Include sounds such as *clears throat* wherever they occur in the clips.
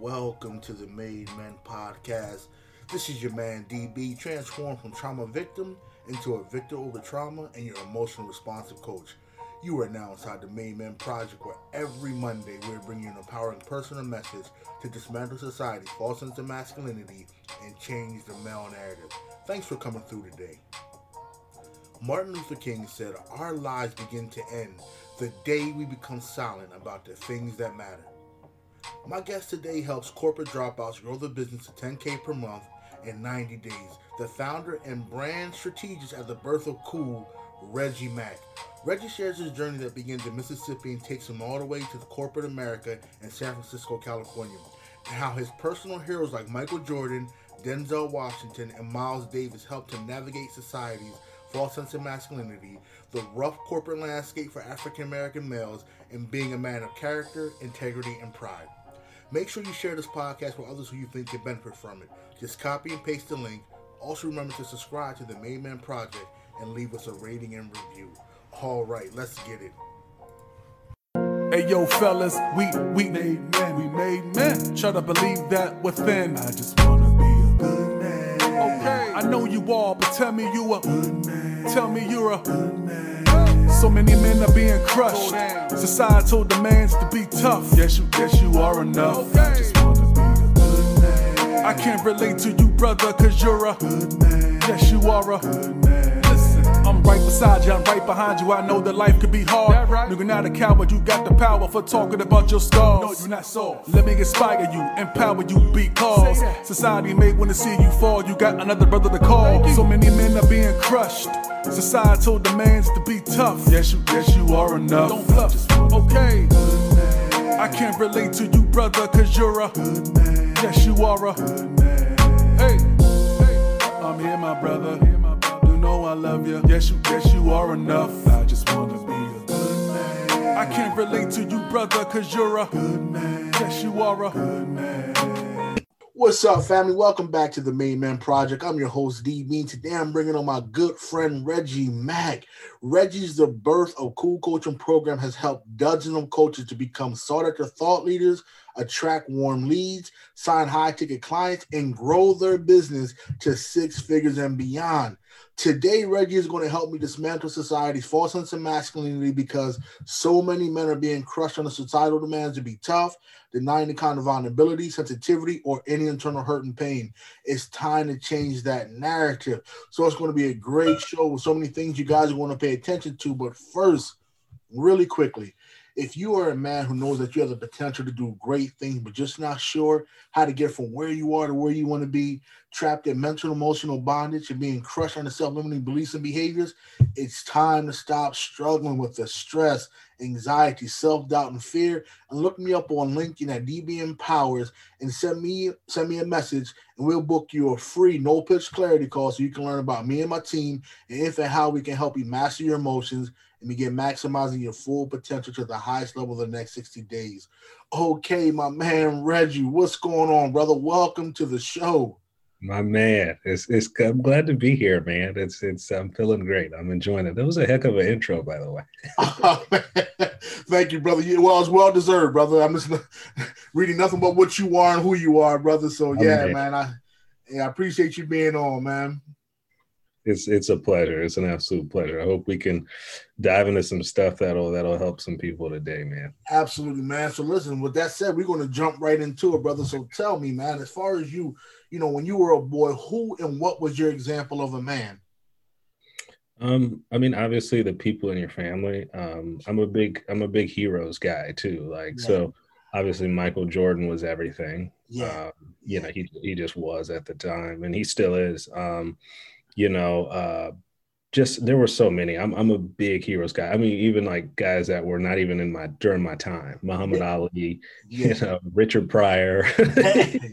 welcome to the Made Men podcast. This is your man DB, transformed from trauma victim into a victor over trauma and your emotional responsive coach. You are now inside the Made Men Project, where every Monday we're bringing an empowering personal message to dismantle society's false sense of masculinity and change the male narrative. Thanks for coming through today. Martin Luther King said, Our lives begin to end the day we become silent about the things that matter. My guest today helps corporate dropouts grow their business to 10K per month in 90 days. The founder and brand strategist at the birth of cool, Reggie Mack. Reggie shares his journey that begins in Mississippi and takes him all the way to corporate America in San Francisco, California, and how his personal heroes like Michael Jordan, Denzel Washington, and Miles Davis helped him navigate society's false sense of masculinity, the rough corporate landscape for African American males, and being a man of character, integrity, and pride. Make sure you share this podcast with others who you think can benefit from it. Just copy and paste the link. Also, remember to subscribe to the Made Men Project and leave us a rating and review. All right, let's get it. Hey yo, fellas, we we made men, we made men. Try to believe that within. I just wanna be a good man. Okay, I know you are, but tell me you a good man. Tell me you're a good man. So many men are being crushed. Societal demands to be tough. Yes, you, yes, you are enough. I just wanna be a good man. I can't relate to you, brother, cause you're a good man. Yes, you are a good man. Right beside you, I'm right behind you. I know that life could be hard. Right? Nigga, not a coward, you got the power for talking about your scars. No, you're not soft. Let me inspire you, empower you, because society may wanna see you fall. You got another brother to call. So many men are being crushed. Societal demands to be tough. Yes, you, yes, you are enough. Don't bluff. Okay. I can't relate to you, brother, cause you're a good man. Yes, you are a good man. Hey, hey, I'm here, my brother. Love you. Yes, you, yes, you are enough. I just wanna be a good man. I can't relate to you, brother, cause you're a good man. Yes, you are a good man. What's up, family? Welcome back to the Made Men Project. I'm your host, D DB. Today I'm bringing on my good friend, Reggie Mack. Reggie's The Birth of Cool Coaching program has helped dozens of coaches to become sought after thought leaders, attract warm leads, sign high ticket clients, and grow their business to six figures and beyond. Today, Reggie is going to help me dismantle society's false sense of masculinity because so many men are being crushed under societal demands to be tough, denying the kind of vulnerability, sensitivity, or any internal hurt and pain. It's time to change that narrative. So it's going to be a great show with so many things you guys are going to pay attention to. But first, really quickly, if you are a man who knows that you have the potential to do great things, but just not sure how to get from where you are to where you want to be, trapped in mental emotional bondage and being crushed under self-limiting beliefs and behaviors, it's time to stop struggling with the stress, anxiety, self-doubt, and fear. And look me up on LinkedIn at DB Powers and send me send me a message, and we'll book you a free no pitch clarity call so you can learn about me and my team and if and how we can help you master your emotions and begin maximizing your full potential to the highest level of the next 60 days. Okay, my man Reggie, what's going on, brother? Welcome to the show. My man, it's it's. I'm glad to be here, man. It's it's. I'm feeling great. I'm enjoying it. That was a heck of an intro, by the way. oh, *laughs* Thank you, brother. You, well, it's well deserved, brother. I'm just *laughs* reading nothing but what you are and who you are, brother. So yeah, man. I yeah, I appreciate you being on, man it's it's a pleasure. It's an absolute pleasure. I hope we can dive into some stuff that'll that'll help some people today, man. Absolutely, man. So listen, with that said, we're gonna jump right into it, brother. So tell me, man, as far as you, you know, when you were a boy, who and what was your example of a man? Um, I mean, obviously the people in your family. Um, I'm a big I'm a big heroes guy too. Like yeah. so obviously Michael Jordan was everything. Yeah. Um, you know, he he just was at the time and he still is. Um, you know, uh, just there were so many. I'm I'm a big heroes guy. I mean, even like guys that were not even in my during my time. Muhammad yeah. Ali, yeah. you know, Richard Pryor. *laughs*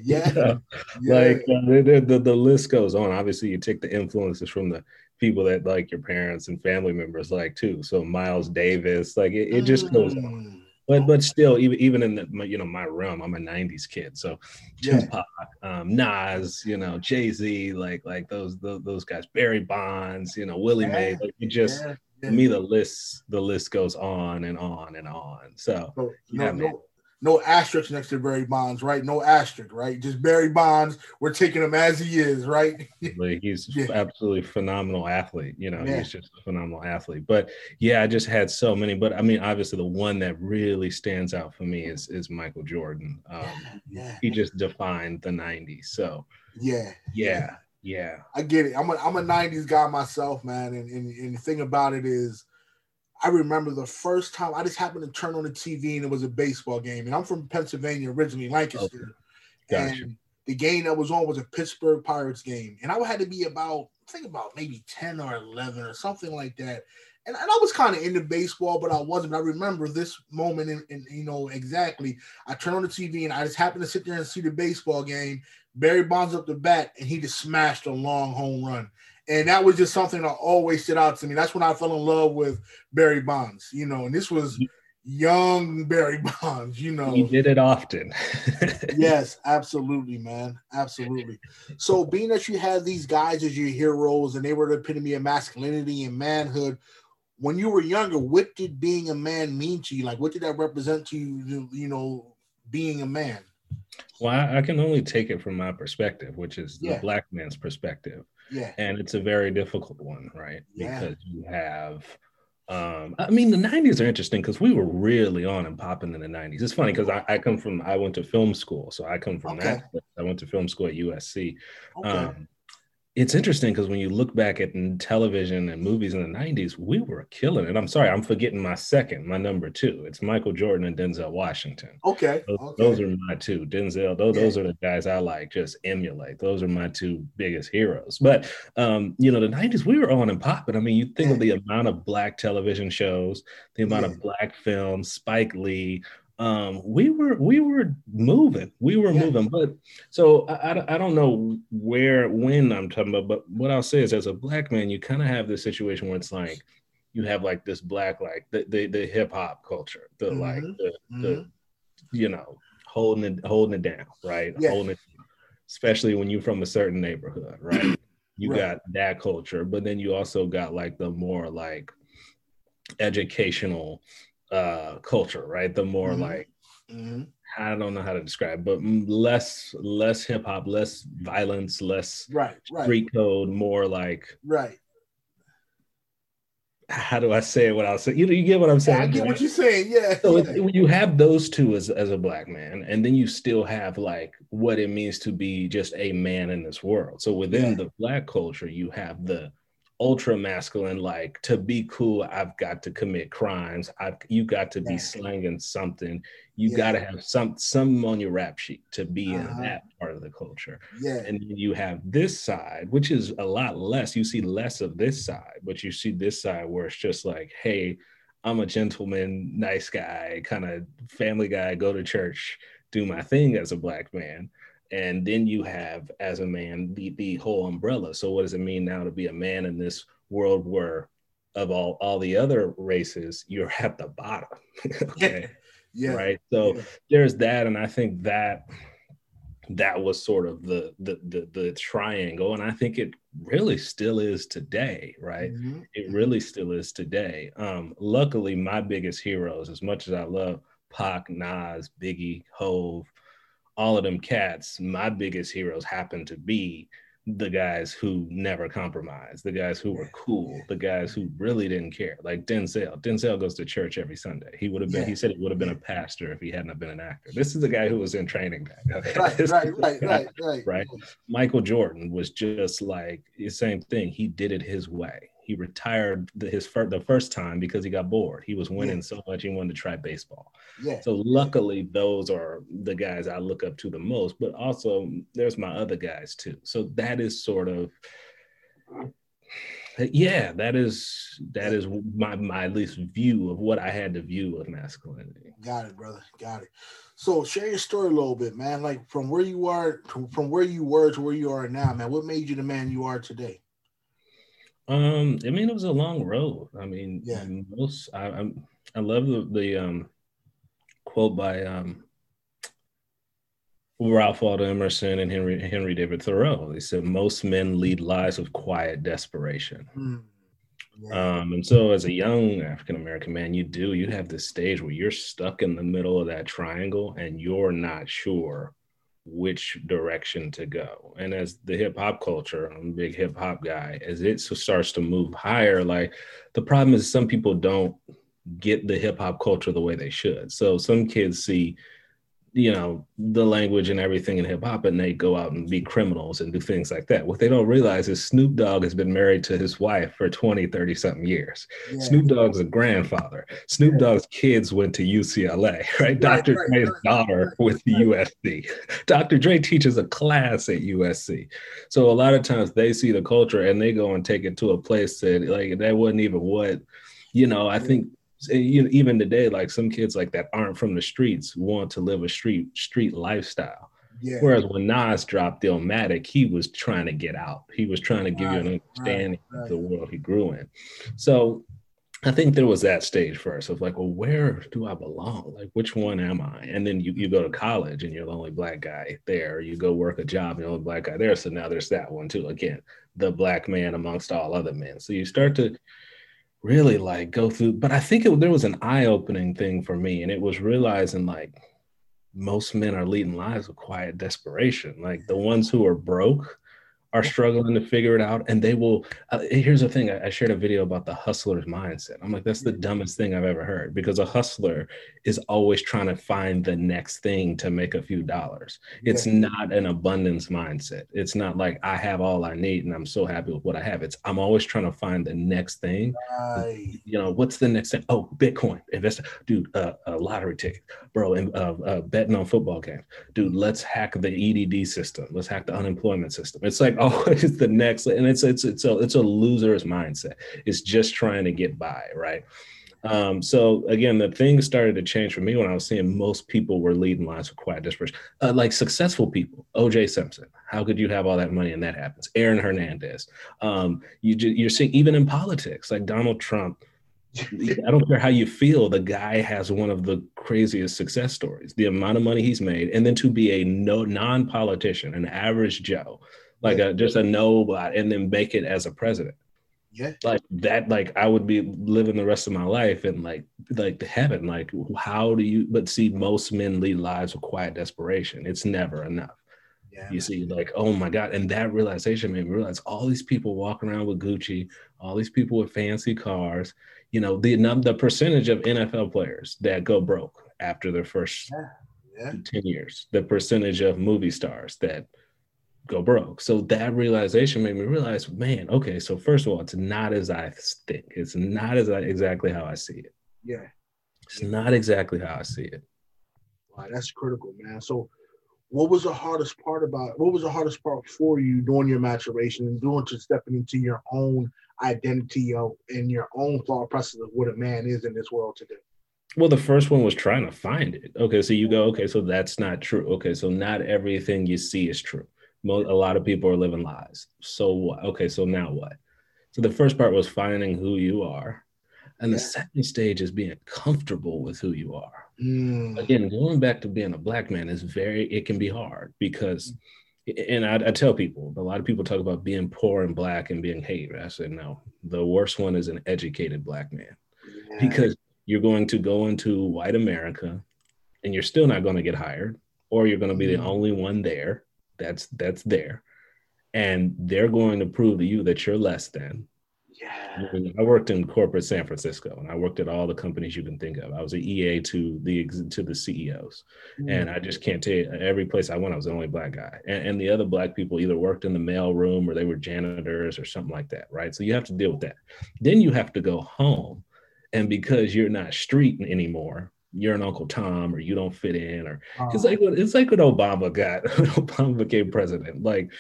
yeah. you know, yeah. Like uh, the, the, the list goes on. Obviously, you take the influences from the people that like your parents and family members like too. So Miles Davis, like it, it just goes on. But but still, even even in the you know my realm, I'm a '90s kid, so yeah. Tupac, um, Nas, you know Jay Z, like like those, those those guys, Barry Bonds, you know Willie yeah. May, like it just yeah. me the list the list goes on and on and on. So, yeah, no, no, asterisk next to Barry Bonds, right? No asterisk, right? Just Barry Bonds. We're taking him as he is, right? *laughs* like he's yeah. absolutely phenomenal athlete. You know, yeah. he's just a phenomenal athlete. But yeah, I just had so many. But I mean, obviously, the one that really stands out for me is is Michael Jordan. Um, yeah. He just defined the '90s. So yeah, yeah, yeah. I get it. I'm a I'm a '90s guy myself, man. And and, and the thing about it is I remember the first time I just happened to turn on the TV and it was a baseball game. And I'm from Pennsylvania originally, Lancaster. Okay. Gotcha. And the game that was on was a Pittsburgh Pirates game. And I had to be about, I think about maybe 10 or 11 or something like that. And, and I was kind of into baseball, but I wasn't. But I remember this moment, and you know, exactly. I turned on the TV and I just happened to sit there and see the baseball game. Barry Bonds up the bat, and he just smashed a long home run and that was just something that always stood out to me. That's when I fell in love with Barry Bonds, you know, and this was young Barry *laughs* Bonds, you know. He did it often. *laughs* yes, absolutely, man. Absolutely. So being that you had these guys as your heroes and they were the epitome of masculinity and manhood, when you were younger, what did being a man mean to you? Like what did that represent to you, you know, being a man? Well, I, I can only take it from my perspective, which is the yeah. black man's perspective. Yeah. And it's a very difficult one, right? Yeah. Because you have um, I mean, the 90s are interesting because we were really on and popping in the 90s. It's funny because I, I, come from, I went to film school. So I come from okay. that. I went to film school at USC. Okay. Um, it's interesting because when you look back at television and movies in the 90s, we were killing it. I'm sorry, I'm forgetting my second, my number two. It's Michael Jordan and Denzel Washington. Okay. Those, okay. those are my two. Denzel, those, yeah. those are the guys I like, just emulate. Those are my two biggest heroes. But, um, you know, the 90s, we were on and popping. I mean, you think yeah. of the amount of black television shows, the amount yeah. of black films, Spike Lee, um, we were we were moving, we were yeah. moving. But so I, I don't know where when I'm talking about, but what I'll say is, as a black man, you kind of have this situation where it's like you have like this black like the the, the hip hop culture, the mm-hmm. like the, mm-hmm. the you know holding it holding it down, right? Yeah. Holding it, especially when you're from a certain neighborhood, right? You right. got that culture, but then you also got like the more like educational uh, culture, right? The more mm-hmm. like mm-hmm. I don't know how to describe, but less less hip hop, less violence, less right, right. street code, more like right. How do I say it without saying? You know, you get what I'm saying. Yeah, I get right? what you're saying. Yeah. So yeah. It, you have those two as as a black man, and then you still have like what it means to be just a man in this world. So within yeah. the black culture, you have the ultra masculine like to be cool i've got to commit crimes i've you got to be yeah. slanging something you yeah. got to have some some on your rap sheet to be uh-huh. in that part of the culture yeah and then you have this side which is a lot less you see less of this side but you see this side where it's just like hey i'm a gentleman nice guy kind of family guy go to church do my thing as a black man and then you have as a man the, the whole umbrella. So what does it mean now to be a man in this world where of all all the other races you're at the bottom? *laughs* Okay. Yeah. Right? So yeah. there's that and i think that that was sort of the, the the the triangle and i think it really still is today right? Mm-hmm. it really still is today. Um luckily my biggest heroes as much as i love Pac, Nas, Biggie, Hove, all of them cats, my biggest heroes happen to be the guys who never compromised, the guys who were cool, the guys who really didn't care. Like Denzel. Denzel goes to church every Sunday. He would have been, yeah. he said he would have been a pastor if he hadn't been an actor. This is the guy who was in training back. *laughs* Okay? Right, right, right, right, right. Right. Michael Jordan was just like the same thing. He did it his way. He retired the, his fir- the first time because he got bored. He was winning yeah. so much he wanted to try baseball. Yeah. So luckily, those are the guys I look up to the most. But also, there's my other guys too. So that is sort of yeah that is that is my my least view of what i had to view of masculinity got it brother got it so share your story a little bit man like from where you are to, from where you were to where you are now man what made you the man you are today um, I mean, it was a long road. I mean, yeah. most I I'm, I love the the um quote by um Ralph Waldo Emerson and Henry Henry David Thoreau. They said most men lead lives of quiet desperation. Mm. Yeah. Um, and so as a young African American man, you do, you have this stage where you're stuck in the middle of that triangle and you're not sure which direction to go. And as the hip hop culture, I'm a big hip hop guy, as it starts to move higher, like the problem is some people don't get the hip hop culture the way they should. So some kids see you know the language and everything in hip hop and they go out and be criminals and do things like that. What they don't realize is snoop dogg has been married to his wife for 20 30 something years. Yeah. snoop dogg's a grandfather. Snoop yeah. dogg's kids went to ucla *laughs* right, right dr right, dre's right, daughter with the usc dr dre teaches a class at usc so a lot of times they see the culture and they go and take it to a place that like that wasn't even what you know i think Eh, even today, like some kids like that aren't from the streets want to live a street street lifestyle. Yeah. Whereas when Nas dropped Illmatic, he was trying to get out. He was trying to give right, you an understanding right, right. of the world he grew in. So I think there was that stage first of like, well, where do I belong? Like, which one am I? And then you, you go to college and you're the only black guy there. You go work a job and you're the only black guy there. So now there's that one too. Again, the black man amongst all other men. So you start to really like go through but i think it, there was an eye-opening thing for me and it was realizing like most men are leading lives of quiet desperation. Like the ones who are broke are struggling to figure it out and they will uh, here's the thing I, I, shared a video about the hustler's mindset. I'm like that's the dumbest thing i've ever heard because a hustler is always trying to find the next thing to make a few dollars. It's yeah. not an abundance mindset. It's not like i have all i need and i'm so happy with what i have. It's i'm always trying to find the next thing. Right. you know what's the next thing? Oh bitcoin invest dude uh, a lottery ticket bro and uh, uh, betting on football games. Dude let's hack the edd system. Let's hack the unemployment system. It's like *laughs* always the next and it's it's it's a it's a loser's mindset it's just trying to get by right um, so again, the thing started to change for me when I was seeing most people were leading lives of quiet desperation, uh, like successful people. O.J. Simpson, how could you have all that money and that happens? Aaron Hernandez, um, you you're seeing even in politics, like Donald Trump. I don't care how you feel. The guy has one of the craziest success stories. The amount of money he's made, and then to be a no non-politician, an average Joe, like yeah. a, just a nobody, and then make it as a president. Yeah. Like that, like I would be living the rest of my life in like like the heaven. Like, how do you but see most men lead lives of quiet desperation? It's never enough. Yeah. You see, like, oh my God. And that realization made me realize all these people walking around with Gucci, all these people with fancy cars, you know, the the percentage of NFL players that go broke after their first yeah. Yeah. 10 years, the percentage of movie stars that go broke. So that realization made me realize, man, okay, so first of all, it's not as I think. It's not as I, exactly how I see it. Yeah. It's not exactly how I see it. Wow, that's critical, man. So what was the hardest part about what was the hardest part for you during your maturation and doing to stepping into your own identity of and your own thought process of what a man is in this world today? Well, the first one was trying to find it. Okay, so you go, okay, so that's not true. Okay, so not everything you see is true a lot of people are living lies. So what? okay, so now what? So the first part was finding who you are, and the second stage is being comfortable with who you are. Mm. Again, going back to being a black man is very it can be hard because, and I, I, tell people a lot of people talk about being poor and black and being hated. I said no, the worst one is an educated black man yeah. because you're going to go into white America, and you're still not going to get hired, or you're going to be mm. the only one there that's that's there and they're going to prove to you that you're less than yeah. I worked in corporate San Francisco, and I worked at all the companies you can think of. I was an EA to the to the CEOs, mm. and I just can't tell you every place I went, I was the only black guy, and, and, the other black people either worked in the mail room or they were janitors or something like that, right? So you have to deal with that. Then you have to go home, and because you're not street anymore, you're an Uncle Tom or you don't fit in or it's uh-huh. like what it's like when Obama got *laughs* when Obama became president. Like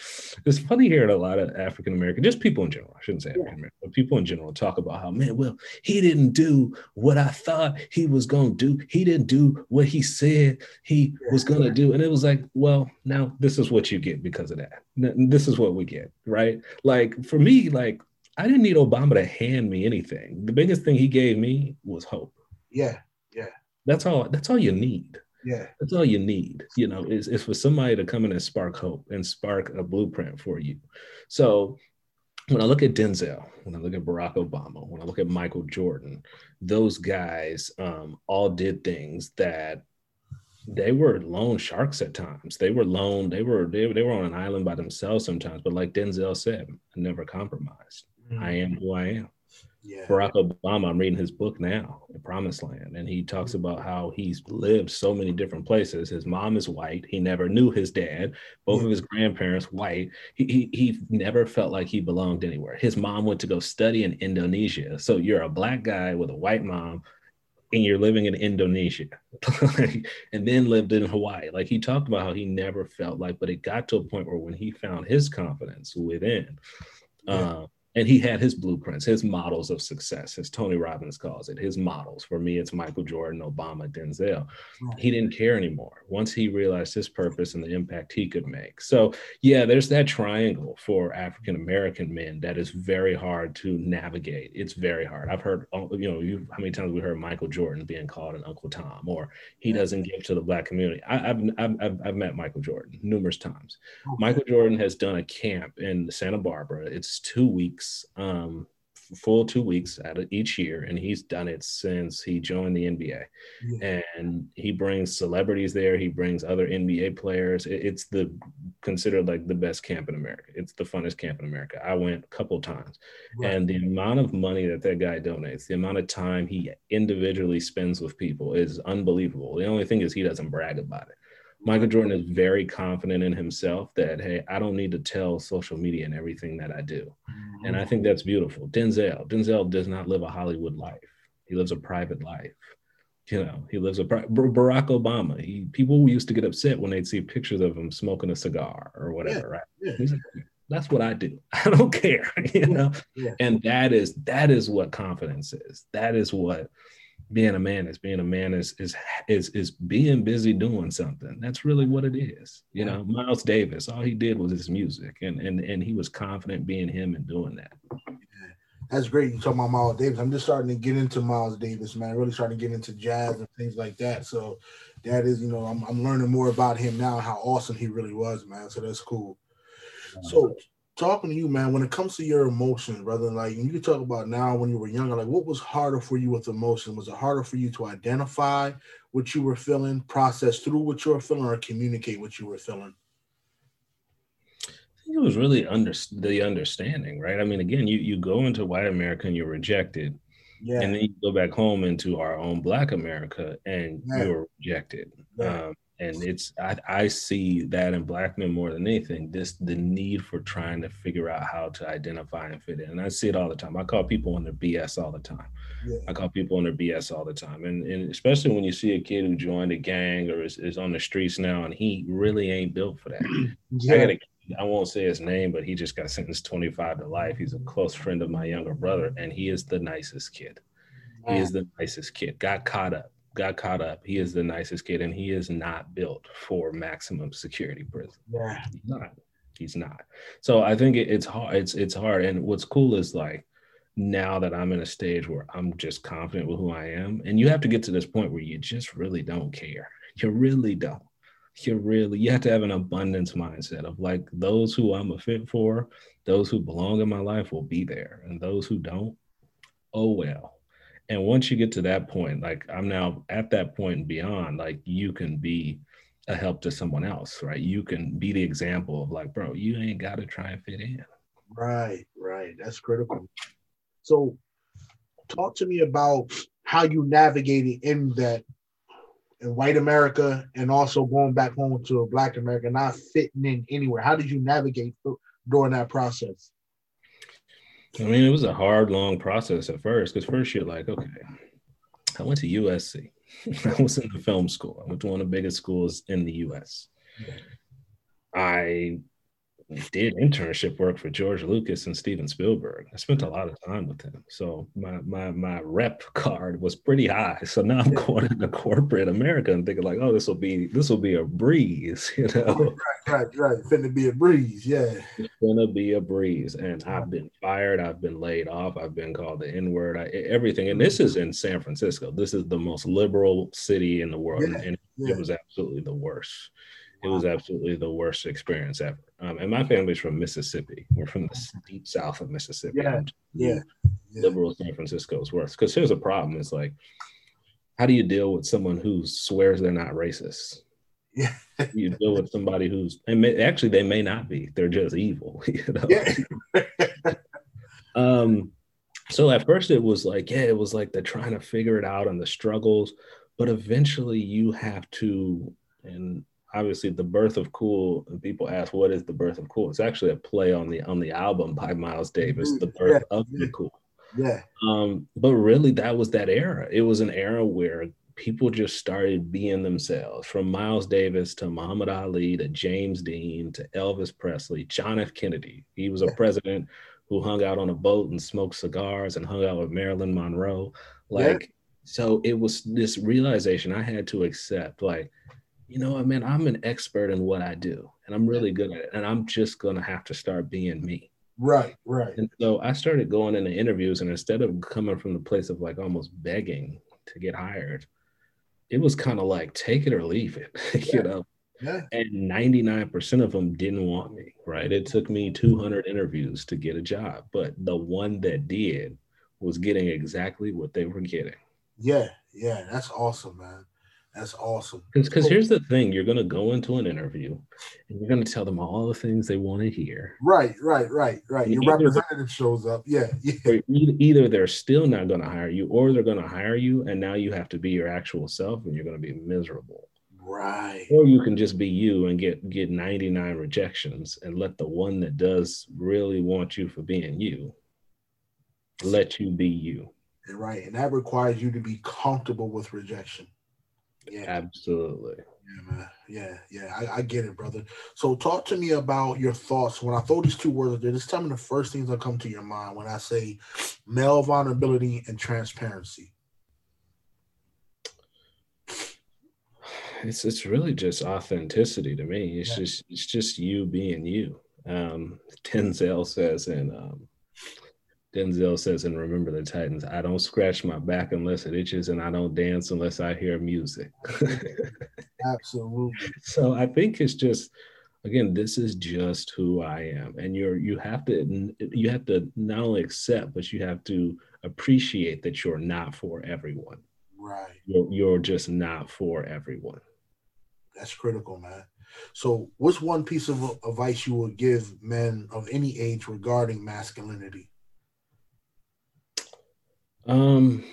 it's funny hearing a lot of African American, just people in general. I shouldn't say African American, but people in general talk about how man, well, he didn't do what I thought he was gonna do. He didn't do what he said he was gonna do. And it was like, well, now this is what you get because of that. This is what we get, right? Like for me, like I didn't need Obama to hand me anything. The biggest thing he gave me was hope. Yeah that's all. That's all you need. Yeah. That's all you need. You know, is, is for somebody to come in and spark hope and spark a blueprint for you. So when I look at Denzel, when I look at Barack Obama, when I look at Michael Jordan, those guys um, all did things that they were lone sharks at times. They were lone. They were they, they were on an island by themselves sometimes. But like Denzel said, I never compromised. Mm-hmm. I am who I am yeah. Barack Obama. I'm reading his book now, The Promised Land, and he talks about how he's lived so many different places. His mom is white. He never knew his dad. Both yeah. of his grandparents white. He, he he never felt like he belonged anywhere. His mom went to go study in Indonesia. So you're a black guy with a white mom, and you're living in Indonesia, *laughs* and then lived in Hawaii. Like he talked about how he never felt like, but it got to a point where when he found his confidence within. Yeah. Uh, and he had his blueprints, his models of success, as Tony Robbins calls it, his models. For me, it's Michael Jordan, Obama, Denzel. He didn't care anymore once he realized his purpose and the impact he could make. So, yeah, there's that triangle for African American men that is very hard to navigate. It's very hard. I've heard, oh, you know, you, how many times we heard Michael Jordan being called an Uncle Tom, or he doesn't give to the Black community. I, have I've, I've met Michael Jordan numerous times. Oh, Michael Jordan has done a camp in Santa Barbara. It's two weeks weeks, um, full two weeks out of each year, and he's done it since he joined the NBA. Yeah. And he brings celebrities there. He brings other NBA players. it's the considered like the best camp in America. It's the funnest camp in America. I went a couple times, right. and the amount of money that that guy donates, the amount of time he individually spends with people is unbelievable. The only thing is he doesn't brag about it. Michael Jordan is very confident in himself that, hey, I don't need to tell social media and everything that I do. And I think that's beautiful. Denzel, Denzel does not live a Hollywood life. He lives a private life. You know, he lives a Barack Obama. He, people used to get upset when they'd see pictures of him smoking a cigar or whatever, yeah. right? Yeah. Like, that's what I do. *laughs* I don't care, *laughs* you know. Yeah. And that is that is what confidence is. That is what being a man is being a man is is is is being busy doing something. That's really what it is. You know miles davis all he did was his music and and and he was confident being him and doing that. That's great. You talking about miles davis. I'm just starting to get into miles davis man. Really starting to get into jazz and things like that. So that is you know i'm, I'm learning more about him now how awesome he really was man. So that's cool. So talking to you, man, when it comes to your emotions, brother, like you talk about now when you were younger, like what was harder for you with emotion? Was it harder for you to identify what you were feeling, process through what you were feeling, or communicate what you were feeling? I think it was really under the understanding, right? I mean, again, you you go into white America and you're rejected. Yeah. And then you go back home into our own black America and yeah. you're rejected. Yeah. Um, and it's I, I see that in black men more than anything this the need for trying to figure out how to identify and fit in. And i see it all the time. I call people on their bs all the time. Yeah. i call people on their bs all the time. And, and especially when you see a kid who joined a gang or is, is on the streets now and he really ain't built for that. Yeah. *clears throat* I, gotta, I won't say his name but he just got sentenced 25 to life. He's a close friend of my younger brother and he is the nicest kid. He is the nicest kid. Got caught up got caught up. He is the nicest kid, and he is not built for maximum security prison. Yeah, he's not. He's not. So I think it, it's hard. It's it's hard. And what's cool is like now that I'm in a stage where I'm just confident with who I am, and you have to get to this point where you just really don't care. You really don't. You really you have to have an abundance mindset of like those who I'm a fit for, those who belong in my life will be there, and those who don't, oh well and once you get to that point like i'm now at that point and beyond like you can be a help to someone else right? You can be the example of like bro you ain't got to try and fit in. Right right. That's critical. So talk to me about how you navigated in that in white america and also going back home to a black america not fitting in anywhere. How did you navigate during that process I mean, it was a hard, long process at first because first you're like, okay, I went to USC. *laughs* I was in the film school. I went to one of the biggest schools in the US. I did internship work for George Lucas and Steven Spielberg. I spent a lot of time with him. So my my my rep *laughs* card was pretty high. So now I'm going into corporate America and thinking like, oh, this will be this will be a breeze, *laughs* you know. Right, right, right. Finna be a breeze, yeah. It's gonna be a breeze. And I've been fired, I've been laid off, I've been called the N-word, I, everything. And this mm-hmm. is in San Francisco. This is the most liberal city in the world. Yeah, and, and yeah. it was absolutely the worst It was absolutely the worst experience ever. Um, and my family's from Mississippi. We're from the deep south of Mississippi. Yeah, yeah, yeah. Liberal San Francisco's worse. Because here's a problem: it's like, how do you deal with someone who swears they're not racist? Yeah, you deal with somebody who's and may, actually they may not be. They're just evil. *laughs* You know. Yeah. *laughs* um. So at first it was like, yeah, it was like they're trying to figure it out and the struggles, but eventually you have to and obviously the birth of cool and people ask what is the birth of cool? It's actually a play on the on the album by miles davis the birth yeah, of the cool. Yeah. Um but really that was that era. It was an era where people just started being themselves from miles davis to muhammad ali to james dean to elvis presley john f. Kennedy. He was a yeah. president who hung out on a boat and smoked cigars and hung out with marilyn monroe. Like so it was this realization i had to accept like you know what, man, I'm an expert in what I do and I'm really good at it. And I'm just going to have to start being me. Right, right. And so I started going into interviews, and instead of coming from the place of like almost begging to get hired, it was kind of like take it or leave it, *laughs* yeah. you know? Yeah. And 99% of them didn't want me, right? It took me 200 interviews to get a job, but the one that did was getting exactly what they were getting. Yeah, yeah, that's awesome, man. That's awesome. Because here's the thing: you're going to go into an interview, and you're going to tell them all the things they want to hear. Right, right, right, right. Your either, representative shows up. Yeah, *laughs* yeah. Either they're still not going to hire you, or they're going to hire you, and now you have to be your actual self, and you're going to be miserable. Right. Or you can just be you and get get 99 rejections, and let the one that does really want you for being you let you be you. Right, and that requires you to be comfortable with rejection. Yeah. Absolutely. Yeah, man. Yeah, yeah. I, I, get it, brother. So talk to me about your thoughts. When I throw these two words there, just tell me the first things that come to your mind when I say male vulnerability and transparency. It's it's really just authenticity to me. It's yeah. just it's just you being you. Um Denzel says in um Denzel says in Remember the Titans, I don't scratch my back unless it itches and I don't dance unless I hear music. *laughs* Absolutely. So I think it's just again, this is just who I am. And you're you have to you have to not only accept, but you have to appreciate that you're not for everyone. Right. You're, you're just not for everyone. That's critical, man. So, what's one piece of advice you would give men of any age regarding masculinity? Um,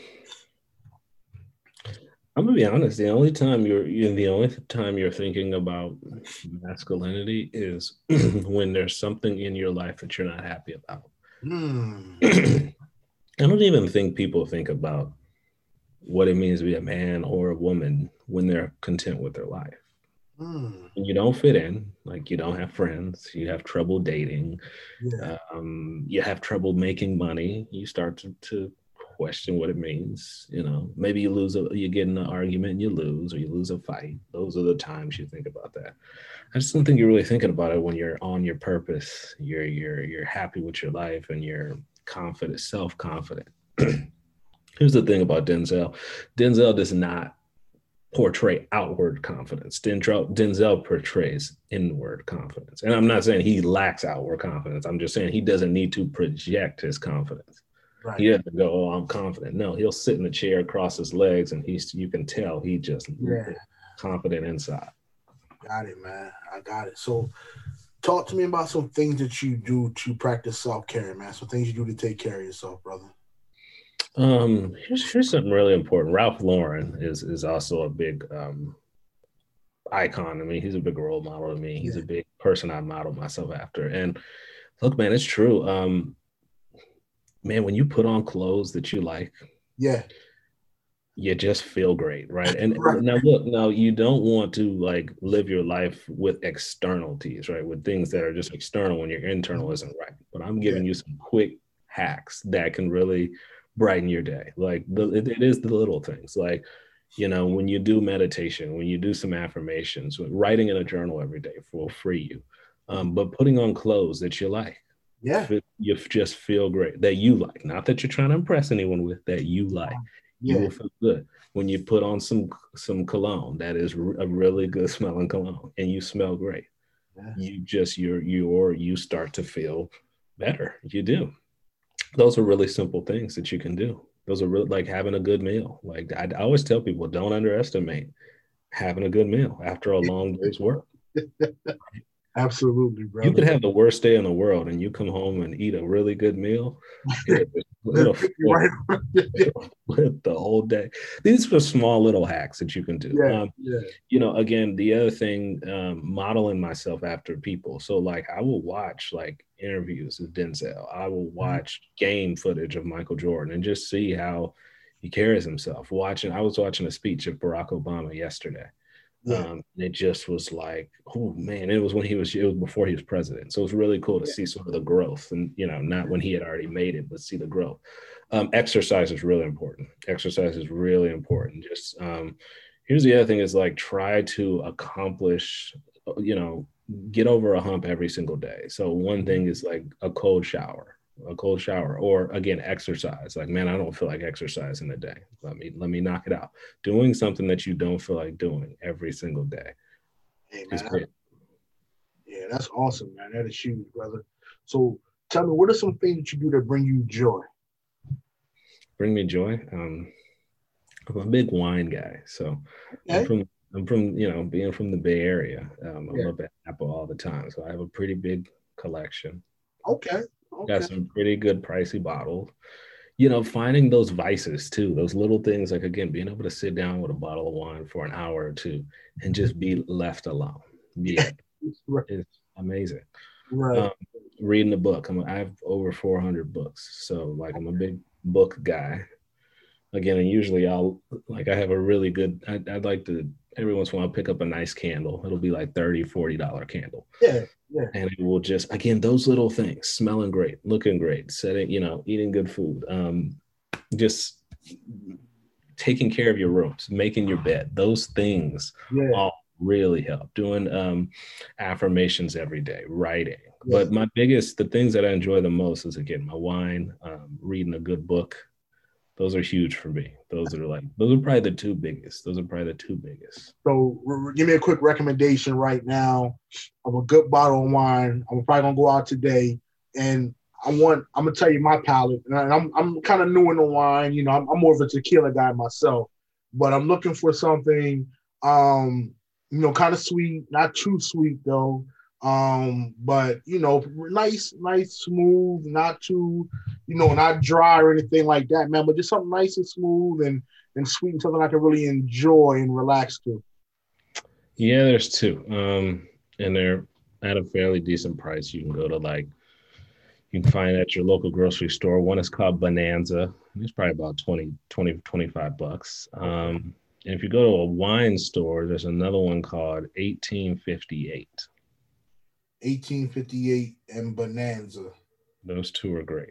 I'm gonna be honest. The only time you're, you're the only time you're thinking about masculinity is *clears throat* when there's something in your life that you're not happy about. Mm. *clears throat* I don't even think people think about what it means to be a man or a woman when they're content with their life. Mm. You don't fit in, like you don't have friends, you have trouble dating, yeah. um, you have trouble making money. You start to, to question what it means. You know, maybe you lose a, you get in an argument and you lose, or you lose a fight. Those are the times you think about that. I just don't think you're really thinking about it when you're on your purpose. You're you're you're happy with your life and you're confident, self confident. *clears throat* Here's the thing about Denzel. Denzel does not portray outward confidence. Denzel, Denzel portrays inward confidence. And I'm not saying he lacks outward confidence. I'm just saying he doesn't need to project his confidence. Right. He doesn't go, "Oh, I'm confident." No, he'll sit in the chair, cross his legs, and he's you can tell he just yeah. confident inside. Got it, man. I got it. So, talk to me about some things that you do to practice self care, man. Some things you do to take care of yourself, brother. Um, here's here's something really important. Ralph Lauren is is also a big um icon. I mean, he's a big role model to me. He's yeah. a big person I model myself after. And look, man, it's true. Um, man, when you put on clothes that you like, yeah, you just feel great, right? And right. now look, now you don't want to like live your life with externalities, right? With things that are just external when your internal isn't right. But I'm giving yeah. you some quick hacks that can really brighten your day. Like the, it, it is the little things, like you know, when you do meditation, when you do some affirmations, writing in a journal every day will free you. Um, but putting on clothes that you like, yeah. You just feel great that you like, not that you're trying to impress anyone with, that you like. Yeah. You will feel good. when you put on some some cologne that is a really good *laughs* smelling cologne and you smell great yeah. you just you're you're you start to feel better you do those are really simple things that you can do those are really like having a good meal like I, I always tell people don't underestimate having a good meal after a *laughs* long day's work Absolutely, bro. You could have the worst day in the world and you come home and eat a really good meal. it'll, *laughs* right. *laughs* the whole day. These are small little hacks that you can do. Yeah, um, yeah. You know, again, the other thing, um, modeling myself after people. So, like, I will watch like interviews with Denzel. I will mm-hmm. watch mm-hmm. game footage of Michael Jordan and just see how he carries himself. Watching, I was watching a speech of Barack Obama yesterday yeah. Um, it just was like, oh man, it was when he was it was before he was president. So it was really cool to yeah. see sort of the growth and you know, not when he had already made it, but see the growth. Um, exercise is really important. Exercise is really important. Just um, here's the other thing is like try to accomplish, you know, get over a hump every single day. So one thing mm-hmm. is like a cold shower a cold shower or again exercise. Like man i don't feel like exercising today let me let me knock it out. Doing something that you don't feel like doing every single day hey, man, yeah that's awesome man. That is huge brother. So tell me what are some things that you do that bring you joy? Bring me joy? Um i'm a big wine guy so okay. i'm from i'm from you know being from the bay area um, i'm up at Napa all the time so i have a pretty big collection. Okay Okay. Got some pretty good pricey bottles. You know, finding those vices too, those little things like again, being able to sit down with a bottle of wine for an hour or two and just be left alone. Yeah, *laughs* right. it's amazing. Right. Um, reading a book. I'm, I have over 400 books, so like I'm a big book guy. Again, and usually I'll like I have a really good. I, I'd like to every once in a while pick up a nice candle. It'll be like 30 40 dollar candle. Yeah, yeah. And it will just again those little things, smelling great, looking great, setting, you know, eating good food. Um, just taking care of your rooms, making your bed. Those things yeah. all really help. Doing um affirmations every day, writing. Yeah. But my biggest the things that I enjoy the most is again my wine, um, reading a good book, those are huge for me. Those are like those are probably the two biggest. Those are probably the two biggest. So give me a quick recommendation right now of a good bottle of wine. I'm probably gonna go out today, and I want I'm gonna tell you my palate, and I'm I'm kind of new in the wine. You know, I'm, I'm more of a tequila guy myself, but I'm looking for something, um, you know, kind of sweet, not too sweet though. Um, but you know, nice, nice, smooth, not too, you know, not dry or anything like that, man. But just something nice and smooth and and sweet, and something I can really enjoy and relax to. Yeah, there's two, um, and they're at a fairly decent price. You can go to like you can find at your local grocery store. One is called Bonanza. It's probably about 20, 20, 25 bucks. Um, and if you go to a wine store, there's another one called 1858. 1858 and Bonanza. Those two are great.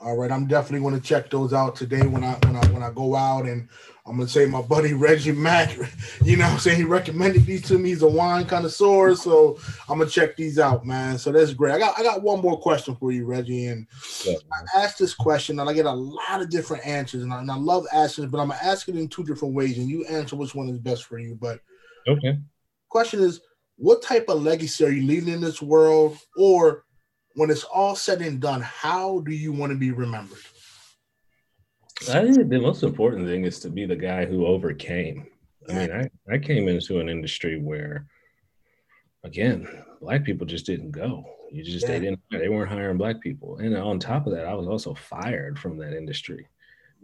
All right, I'm definitely going to check those out today when I when I when I go out, and I'm gonna say my buddy *laughs* Reggie Mack, you know, I'm saying he recommended these to me. He's a wine connoisseur, so I'm gonna check these out, man. So that's great. I got I got one more question for you, Reggie, and yeah, I asked this question and I get a lot of different answers, and I, and I love asking but I'm gonna ask it in two different ways, and you answer which one is best for you. But okay, question is what type of legacy are you leaving in this world? Or when it's all said and done, how do you want to be remembered? I think the most important thing is to be the guy who overcame. I mean, I, I came into an industry where, again, black people just didn't go. You just yeah. they didn't they weren't hiring black people, and on top of that, I was also fired from that industry.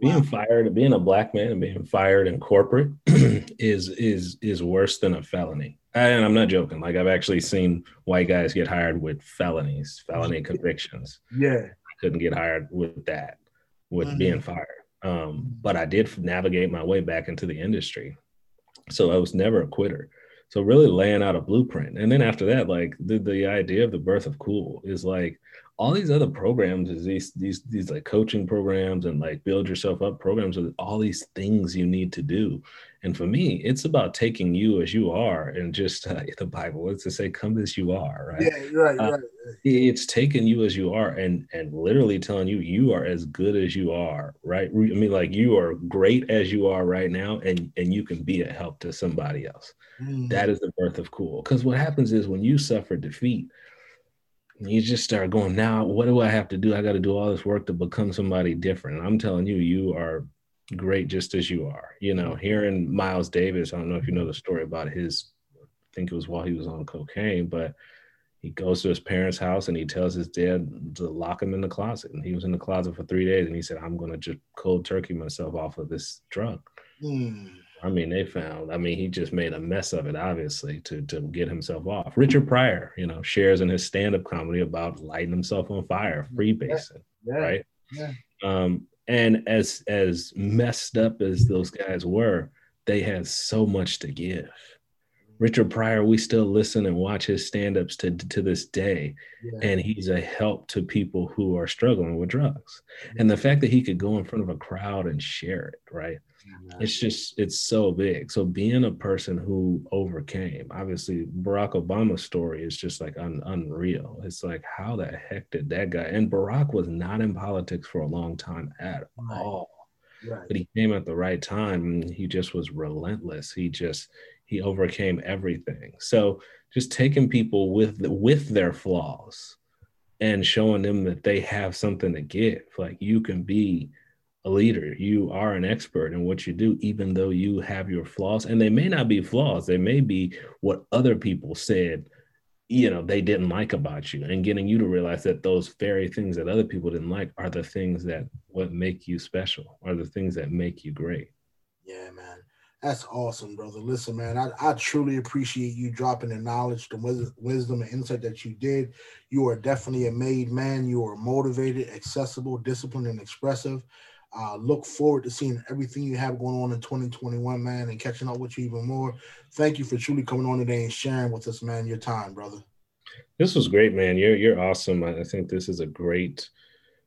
Being wow. fired, being a black man and being fired in corporate *clears throat* is is is worse than a felony and I'm not joking. Like I've actually seen white guys get hired with felonies, felony convictions. Yeah, I couldn't get hired with that, with mm-hmm. being fired. Um, but I did navigate my way back into the industry, so I was never a quitter. So really laying out a blueprint, and then after that, like the the idea of the birth of cool is like all these other programs is these these these like coaching programs and like build yourself up programs with all these things you need to do. And for me it's about taking you as you are and just uh, *laughs* the bible it's to say? Come as you are right? Yeah right uh, right. it's taking you as you are and and literally telling you you are as good as you are right? I mean like you are great as you are right now and and you can be a help to somebody else. Mm. that is the birth of cool. Because what happens is when you suffer defeat you just start going now what do i have to do? I got to do all this work to become somebody different. And i'm telling you you are great just as you are you know hearing miles davis i don't know if you know the story about his i think it was while he was on cocaine but he goes to his parents house and he tells his dad to lock him in the closet. And he was in the closet for three days and he said i'm going to just cold turkey myself off of this drug. Mm. I mean, they found. I mean, he just made a mess of it, obviously, to to get himself off. Richard Pryor, you know, shares in his stand-up comedy about lighting himself on fire, freebasing, yeah. Yeah. right? Yeah. Um, and as as messed up as those guys were, they had so much to give. Richard Pryor, we still listen and watch his stand-ups to to this day, yeah. and he's a help to people who are struggling with drugs. And the fact that he could go in front of a crowd and share it, right? It's just it's so big. So being a person who overcame obviously barack obama's story is just like un, unreal. It's like how the heck did that guy and barack was not in politics for a long time at right. all. Right. but he came at the right time he just was relentless. He just he overcame everything. So just taking people with with their flaws and showing them that they have something to give. Like you can be leader. You are an expert in what you do, even though you have your flaws. And they may not be flaws, they may be what other people said, you know, they didn't like about you. And getting you to realize that those very things that other people didn't like are the things that what make you special, are the things that make you great. Yeah, man. That's awesome, brother. Listen, man, I, I truly appreciate you dropping the knowledge, the wisdom, and insight that you did. You are definitely a made man. You are motivated, accessible, disciplined, and expressive. Uh, look forward to seeing everything you have going on in 2021, man, and catching up with you even more. Thank you for truly coming on today and sharing with us, man, your time, brother. This was great, man. You're you're awesome. I think this is a great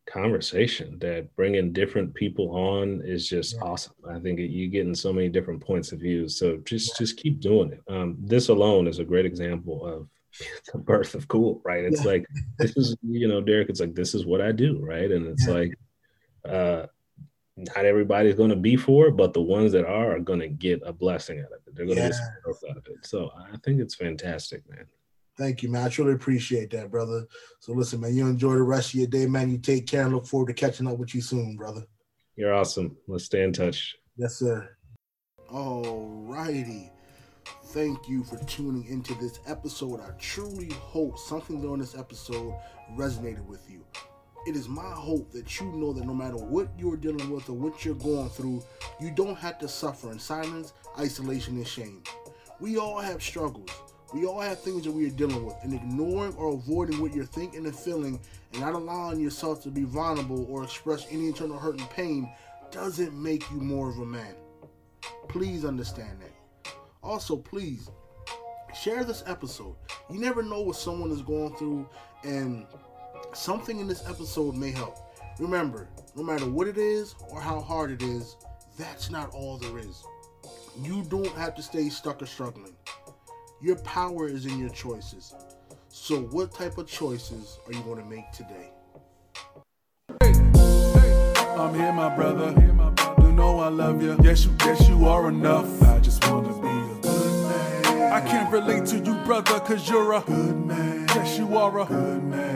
conversation that bringing different people on is just yeah. awesome. I think you're getting so many different points of view. So just yeah. just keep doing it. Um, this alone is a great example of *laughs* the birth of cool, right? It's yeah. like this is you know, Derek. It's like this is what I do, right? And it's like uh not everybody's going to be for it, but the ones that are are going to get a blessing out of it. They're going to get some growth out of it. So I think it's fantastic, man. Thank you, man. I truly appreciate that, brother. So listen, man, you enjoy the rest of your day, man. You take care and look forward to catching up with you soon, brother. You're awesome. Let's stay in touch. Yes, sir. All righty. Thank you for tuning into this episode. I truly hope something during this episode resonated with you it is my hope that you know that no matter what you're dealing with or what you're going through, you don't have to suffer in silence, isolation, and shame. We all have struggles. We all have things that we are dealing with, and ignoring or avoiding what you're thinking and feeling and not allowing yourself to be vulnerable or express any internal hurt and pain doesn't make you more of a man. Please understand that. Also, please share this episode. You never know what someone is going through, and something in this episode may help. Remember, no matter what it is or how hard it is, that's not all there is. You don't have to stay stuck or struggling. Your power is in your choices. So, what type of choices are you going to make today? I'm here, my brother. You know I love you. Yes, you, yes, you are enough. I just want to be a good man. I can't relate to you, brother, cause you're a good man. Yes, you are a good man.